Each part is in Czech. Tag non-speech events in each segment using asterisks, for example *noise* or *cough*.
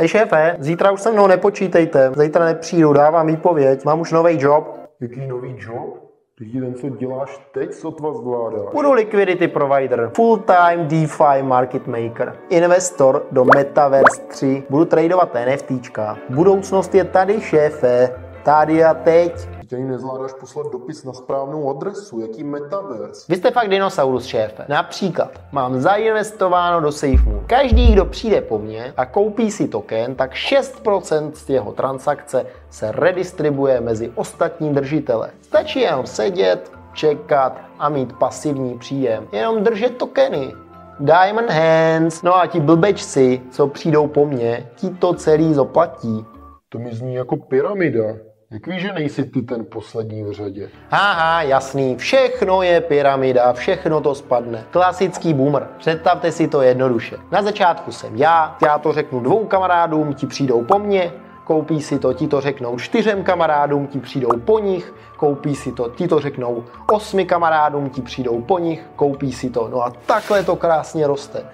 Hej šéfe, zítra už se mnou nepočítejte, zítra nepřijdu, dávám výpověď, mám už nový job. Jaký nový job? Ty ten, co děláš teď, sotva zvládáš. Budu liquidity provider, full-time DeFi market maker, investor do Metaverse 3, budu tradovat NFTčka. Budoucnost je tady, šéfe, tady a teď. Ty ani nezvládáš poslat dopis na správnou adresu, jaký metaverse. Vy jste fakt dinosaurus, šéfe. Například mám zainvestováno do SafeMoon. Každý, kdo přijde po mně a koupí si token, tak 6% z jeho transakce se redistribuje mezi ostatní držitele. Stačí jenom sedět, čekat a mít pasivní příjem. Jenom držet tokeny. Diamond Hands. No a ti blbečci, co přijdou po mně, ti to celý zoplatí. To mi zní jako pyramida. Jak víš, že nejsi ty ten poslední v řadě? Haha, jasný, všechno je pyramida, všechno to spadne. Klasický boomer. Představte si to jednoduše. Na začátku jsem já, já to řeknu dvou kamarádům, ti přijdou po mně, koupí si to, ti to řeknou čtyřem kamarádům, ti přijdou po nich, koupí si to, ti to řeknou osmi kamarádům, ti přijdou po nich, koupí si to. No a takhle to krásně roste.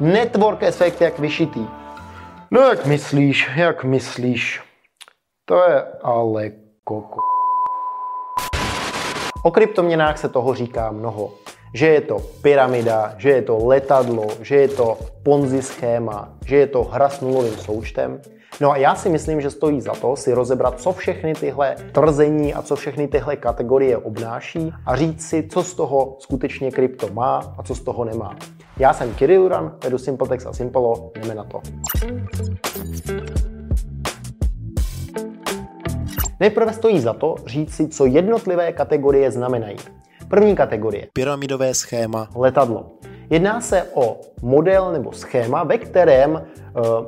Network efekt jak vyšitý. No jak myslíš, jak myslíš? To je ale koko. O kryptoměnách se toho říká mnoho. Že je to pyramida, že je to letadlo, že je to ponzi schéma, že je to hra s nulovým součtem. No a já si myslím, že stojí za to si rozebrat, co všechny tyhle tvrzení a co všechny tyhle kategorie obnáší a říct si, co z toho skutečně krypto má a co z toho nemá. Já jsem Kirill Uran, vedu Simpletex a Simpolo, jdeme na to. Nejprve stojí za to říct si, co jednotlivé kategorie znamenají. První kategorie. Pyramidové schéma letadlo. Jedná se o model nebo schéma, ve kterém e,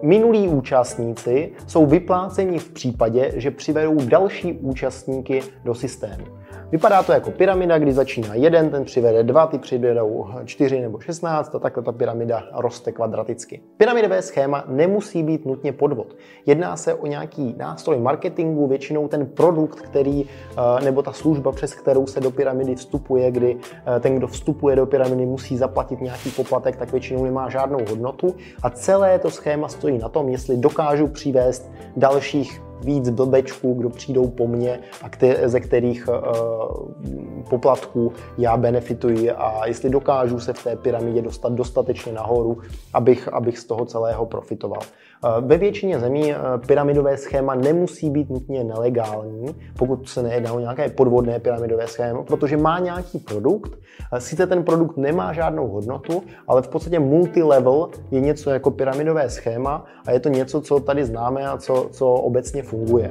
minulí účastníci jsou vypláceni v případě, že přivedou další účastníky do systému. Vypadá to jako pyramida, kdy začíná jeden, ten přivede dva, ty přivedou čtyři nebo šestnáct a takhle ta pyramida roste kvadraticky. Pyramidové schéma nemusí být nutně podvod. Jedná se o nějaký nástroj marketingu, většinou ten produkt, který eh, nebo ta služba, přes kterou se do pyramidy vstupuje, kdy eh, ten, kdo vstupuje do pyramidy, musí zaplatit nějaký poplatek, tak většinou nemá žádnou hodnotu. A celé to schéma stojí na tom, jestli dokážu přivést dalších víc blbečků, kdo přijdou po mně a kte- ze kterých uh, poplatků já benefituji a jestli dokážu se v té pyramidě dostat dostatečně nahoru, abych, abych z toho celého profitoval. Uh, ve většině zemí uh, pyramidové schéma nemusí být nutně nelegální, pokud se nejedná o nějaké podvodné pyramidové schéma, protože má nějaký produkt, uh, sice ten produkt nemá žádnou hodnotu, ale v podstatě multilevel je něco jako pyramidové schéma a je to něco, co tady známe a co, co obecně funguje.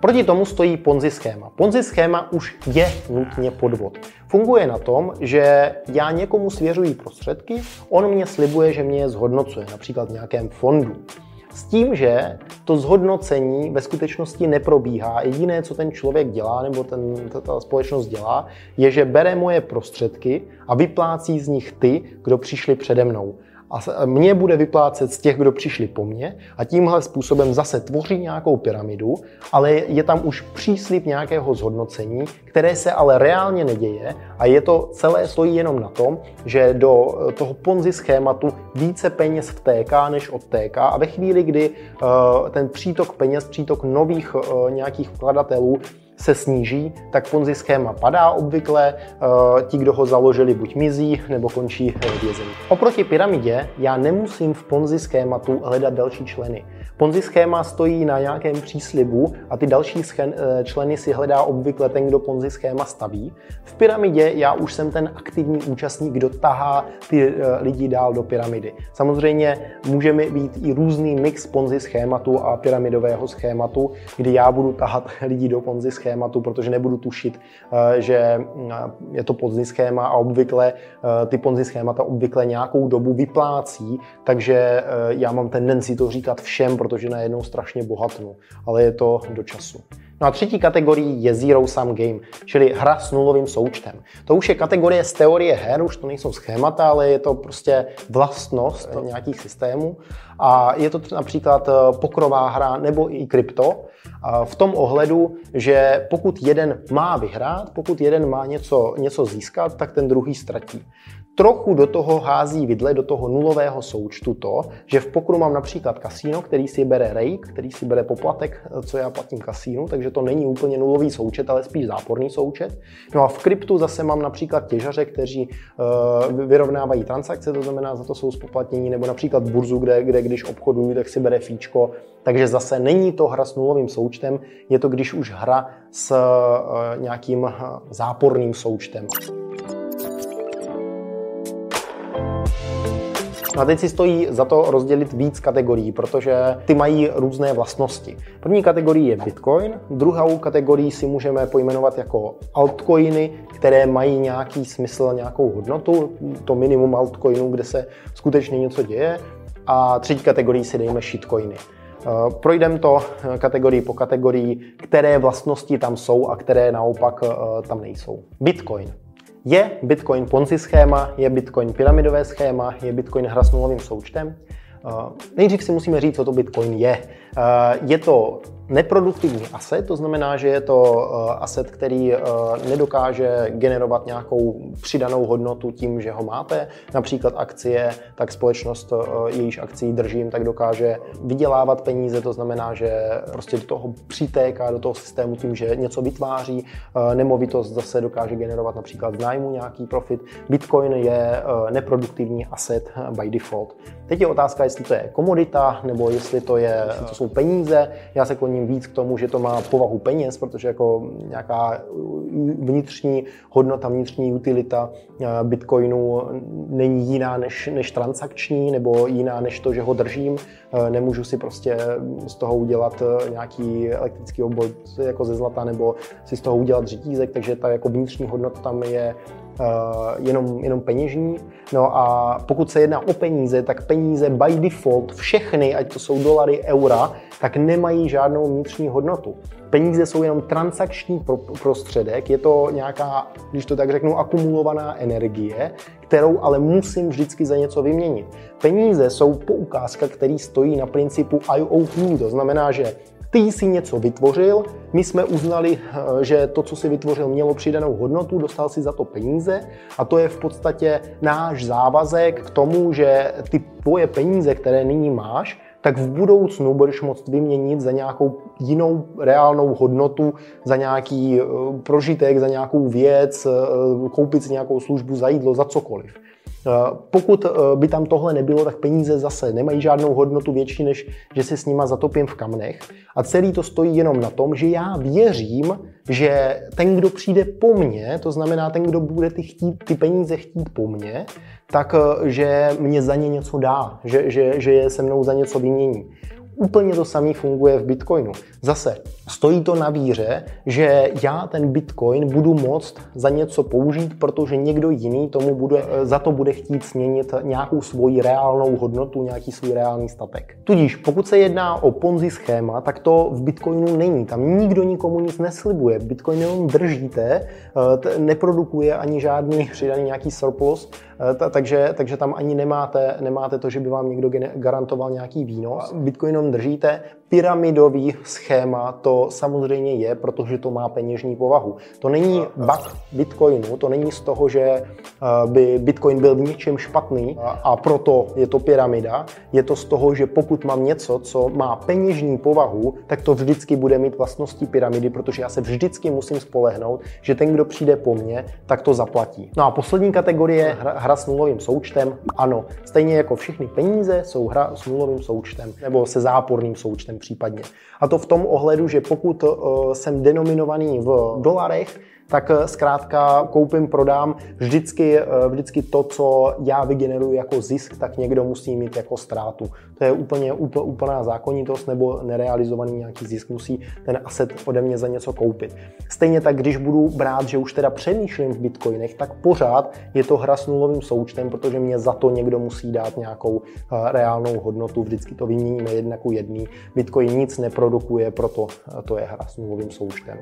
Proti tomu stojí Ponzi schéma. Ponzi schéma už je nutně podvod. Funguje na tom, že já někomu svěřuji prostředky, on mě slibuje, že mě je zhodnocuje, například v nějakém fondu. S tím, že to zhodnocení ve skutečnosti neprobíhá. Jediné, co ten člověk dělá, nebo ten, ta společnost dělá, je, že bere moje prostředky a vyplácí z nich ty, kdo přišli přede mnou a mě bude vyplácet z těch, kdo přišli po mně a tímhle způsobem zase tvoří nějakou pyramidu, ale je tam už příslip nějakého zhodnocení, které se ale reálně neděje a je to celé stojí jenom na tom, že do toho ponzi schématu více peněz vtéká, než odtéká. A ve chvíli, kdy uh, ten přítok peněz, přítok nových uh, nějakých vkladatelů se sníží, tak Ponzi schéma padá obvykle, eh, ti, kdo ho založili, buď mizí nebo končí vězení. Oproti pyramidě já nemusím v Ponzi schématu hledat další členy. Ponzi schéma stojí na nějakém příslibu a ty další eh, členy si hledá obvykle ten, kdo Ponzi schéma staví. V pyramidě já už jsem ten aktivní účastník, kdo tahá ty eh, lidi dál do pyramidy. Samozřejmě může mi být i různý mix Ponzi schématu a pyramidového schématu, kdy já budu tahat *laughs* lidi do Ponzi schématu, protože nebudu tušit, eh, že je to Ponzi schéma a obvykle ty Ponzi schémata obvykle nějakou dobu vyplácí, takže já mám tendenci to říkat všem, protože najednou strašně bohatnu, ale je to do času. No a třetí kategorii je Zero Sum Game, čili hra s nulovým součtem. To už je kategorie z teorie her, už to nejsou schémata, ale je to prostě vlastnost nějakých systémů. A je to například eh, pokrová hra nebo i krypto, v tom ohledu, že pokud jeden má vyhrát, pokud jeden má něco, něco získat, tak ten druhý ztratí. Trochu do toho hází vidle, do toho nulového součtu to, že v pokru mám například kasíno, který si bere rake, který si bere poplatek, co já platím kasínu, takže to není úplně nulový součet, ale spíš záporný součet. No a v kryptu zase mám například těžaře, kteří uh, vyrovnávají transakce, to znamená, za to jsou spoplatnění, nebo například burzu, kde, kde když obchodují, tak si bere fíčko, takže zase není to hra s nulovým součtem, je to když už hra s uh, nějakým záporným součtem. A teď si stojí za to rozdělit víc kategorií, protože ty mají různé vlastnosti. První kategorii je Bitcoin, druhou kategorii si můžeme pojmenovat jako altcoiny, které mají nějaký smysl, nějakou hodnotu, to minimum altcoinů, kde se skutečně něco děje. A třetí kategorii si dejme shitcoiny. Eh, projdeme to kategorii po kategorii, které vlastnosti tam jsou a které naopak eh, tam nejsou. Bitcoin. Je Bitcoin Ponzi schéma, je Bitcoin pyramidové schéma, je Bitcoin hra s nulovým součtem? Uh, nejdřív si musíme říct, co to Bitcoin je. Uh, je to neproduktivní asset, to znamená, že je to uh, asset, který uh, nedokáže generovat nějakou přidanou hodnotu tím, že ho máte. Například akcie, tak společnost, jejíž akcí držím, tak dokáže vydělávat peníze, to znamená, že prostě do toho přitéká do toho systému tím, že něco vytváří. Nemovitost zase dokáže generovat například z nájmu nějaký profit. Bitcoin je neproduktivní asset by default. Teď je otázka, jestli to je komodita, nebo jestli to, je, jestli to jsou peníze. Já se kloním víc k tomu, že to má povahu peněz, protože jako nějaká vnitřní hodnota, vnitřní utilita eh, Bitcoinu není jiná než, než transakční, nebo jiná než to, že ho držím. Nemůžu si prostě z toho udělat nějaký elektrický obvod jako ze zlata, nebo si z toho udělat řetízek, takže ta jako vnitřní hodnota tam je jenom, jenom peněžní. No a pokud se jedná o peníze, tak peníze by default všechny, ať to jsou dolary, eura, tak nemají žádnou vnitřní hodnotu. Peníze jsou jenom transakční prostředek, je to nějaká, když to tak řeknu, akumulovaná energie, kterou ale musím vždycky za něco vyměnit. Peníze jsou poukázka, který stojí na principu IOU, to znamená, že ty jsi něco vytvořil, my jsme uznali, eh, že to, co si vytvořil, mělo přidanou hodnotu, dostal si za to peníze a to je v podstatě náš závazek k tomu, že ty tvoje peníze, které nyní máš, tak v budoucnu budeš moct vyměnit za nějakou jinou reálnou hodnotu, za nějaký eh, prožitek, za nějakou věc, eh, koupit si nějakou službu za jídlo, za cokoliv. Eh, pokud eh, by tam tohle nebylo, tak peníze zase nemají žádnou hodnotu větší, než že se s nima zatopím v kamnech. A celý to stojí jenom na tom, že já věřím, že ten, kdo přijde po mně, to znamená ten, kdo bude ty, chtít, ty peníze chtít po mně, tak eh, že mě za ně něco dá, že, že, že je se mnou za něco vymění. Úplně to samé funguje v Bitcoinu. Zase stojí to na víře, že já ten Bitcoin budu moct za něco použít, protože někdo jiný tomu bude, za to bude chtít směnit nějakou svoji reálnou hodnotu, nějaký svůj reálný statek. Tudíž pokud se jedná o Ponzi schéma, tak to v Bitcoinu není. Tam nikdo nikomu nic neslibuje. Bitcoin jenom držíte, eh, neprodukuje ani žádný přidaný nějaký surplus, takže, takže tam ani nemáte, nemáte to, že by vám někdo garantoval nějaký výnos. Bitcoin držíte, pyramidový schéma to samozřejmě je, protože to má peněžní povahu. To není bug Bitcoinu, to není z toho, že eh, by Bitcoin byl v něčem špatný a proto je to pyramida. Je to z toho, že pokud mám něco, co má peněžní povahu, tak to vždycky bude mít vlastnosti pyramidy, protože já se vždycky musím spolehnout, že ten, kdo přijde po mně, tak to zaplatí. No a poslední kategorie hra, hra s nulovým součtem. Ano, stejně jako všechny peníze jsou hra s nulovým součtem nebo se záporným součtem případně. A to v tom ohledu, že pokud eh, jsem denominovaný v dolarech, tak eh, zkrátka koupím, prodám vždycky, eh, vždycky to, co já vygeneruji jako zisk, tak někdo musí mít jako ztrátu. To je úplně úplná zákonitost nebo nerealizovaný nějaký zisk. Musí ten asset ode mě za něco koupit. Stejně tak, když budu brát, že už teda přemýšlím v bitcoinech, tak pořád je to hra s nulovým součtem, protože mě za to někdo musí dát nějakou eh, reálnou hodnotu. Vždycky to vyměníme jedna ku jedný. Bitcoin nic neprodukuje, proto to je hra s nulovým součtem.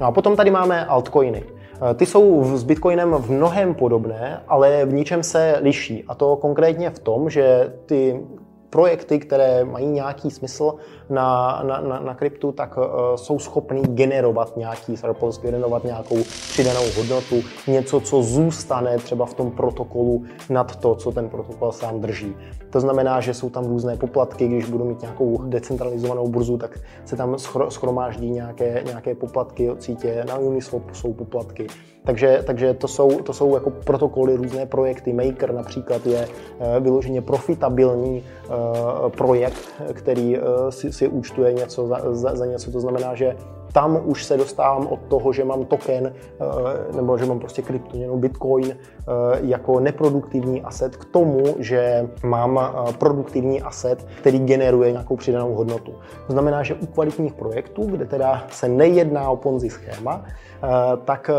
No a potom tady máme altcoiny. Eh, ty jsou s Bitcoinem v mnohem podobné, ale v ničem se liší. A to konkrétně v tom, že ty projekty, které mají nějaký smysl na, na, na, na kryptu, tak uh, jsou schopný generovat nějaký surplus, generovat nějakou přidanou hodnotu, něco, co zůstane třeba v tom protokolu nad to, co ten protokol sám drží. To znamená, že jsou tam různé poplatky, když budu mít nějakou decentralizovanou burzu, tak se tam schromáždí nějaké, nějaké poplatky od sítě, na Uniswap jsou poplatky. Takže, takže to jsou, to jsou jako protokoly, různé projekty. Maker například je eh, vyloženě profitabilní eh, projekt, který eh, si, si účtuje něco za, za, za něco. To znamená, že tam už se dostávám od toho, že mám token nebo že mám prostě kryptoměnu Bitcoin jako neproduktivní asset k tomu, že mám produktivní asset, který generuje nějakou přidanou hodnotu. To znamená, že u kvalitních projektů, kde teda se nejedná o Ponzi schéma, tak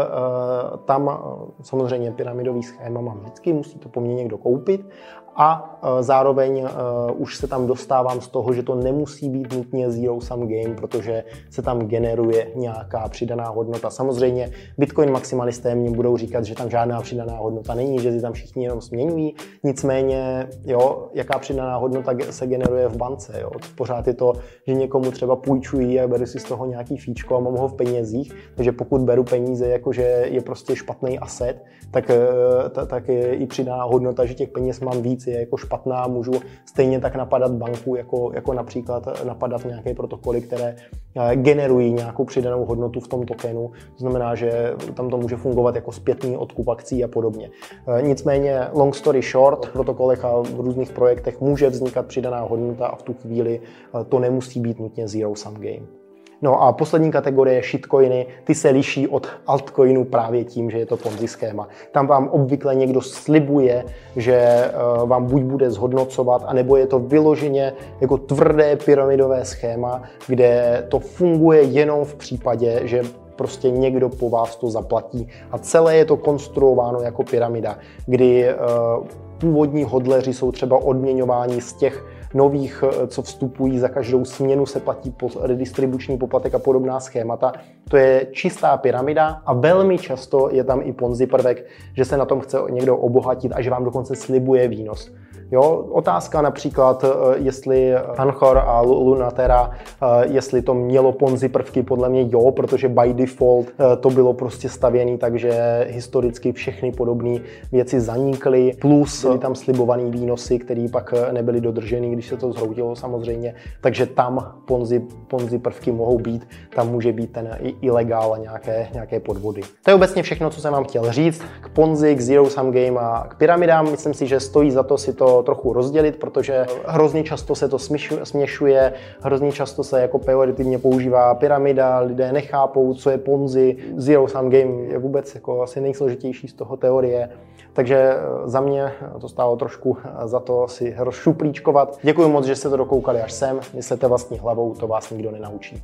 tam samozřejmě pyramidový schéma mám vždycky, musí to po mně někdo koupit a e, zároveň e, už se tam dostávám z toho, že to nemusí být nutně zero sum game, protože se tam generuje nějaká přidaná hodnota. Samozřejmě Bitcoin maximalisté mě budou říkat, že tam žádná přidaná hodnota není, že si tam všichni jenom směňují. Nicméně, jo, jaká přidaná hodnota se generuje v bance. Jo? Pořád je to, že někomu třeba půjčují a beru si z toho nějaký fíčko a mám ho v penězích. Takže pokud beru peníze, jakože je prostě špatný asset, tak, e, tak je i přidaná hodnota, že těch peněz mám víc je jako špatná, můžu stejně tak napadat banku, jako, jako například napadat nějaké protokoly, které eh, generují nějakou přidanou hodnotu v tom tokenu. To znamená, že tam to může fungovat jako zpětný odkup akcí a podobně. Eh, nicméně, long story short, v protokolech a v různých projektech může vznikat přidaná hodnota a v tu chvíli eh, to nemusí být nutně zero sum game. No a poslední kategorie shitcoiny, ty se liší od altcoinů právě tím, že je to Ponzi schéma. Tam vám obvykle někdo slibuje, že eh, vám buď bude zhodnocovat, anebo je to vyloženě jako tvrdé pyramidové schéma, kde to funguje jenom v případě, že prostě někdo po vás to zaplatí. A celé je to konstruováno jako pyramida, kdy eh, původní hodleři jsou třeba odměňováni z těch nových, eh, co vstupují za každou směnu, se platí redistribuční poplatek a podobná schémata. To je čistá pyramida a velmi často je tam i ponzi prvek, že se na tom chce někdo obohatit a že vám dokonce slibuje výnos. Jo, otázka například, eh, jestli Anchor a Lunatera, eh, jestli to mělo Ponzi prvky, podle mě jo, protože by default to bylo prostě stavěné, takže historicky všechny podobné věci zanikly, plus byly tam slibované výnosy, které pak nebyly dodrženy, když se to zhroutilo samozřejmě, takže tam ponzi, ponzi prvky mohou být, tam může být ten ilegál a nějaké, nějaké podvody. To je obecně všechno, co jsem vám chtěl říct k ponzi, k zero sum game a k pyramidám. Myslím si, že stojí za to si trochu rozdělit, protože hrozně často se to směšuje, hrozně často se jako pejorativně používá pyramida, lidé nechápou, co je ponzi, zero sum game je vůbec jako asi nejsložitější z toho teorie. Takže za mě to stálo trošku za to si rozšuplíčkovat. Děkuji moc, že jste to dokoukali až sem. Myslete vlastní hlavou, to vás nikdo nenaučí.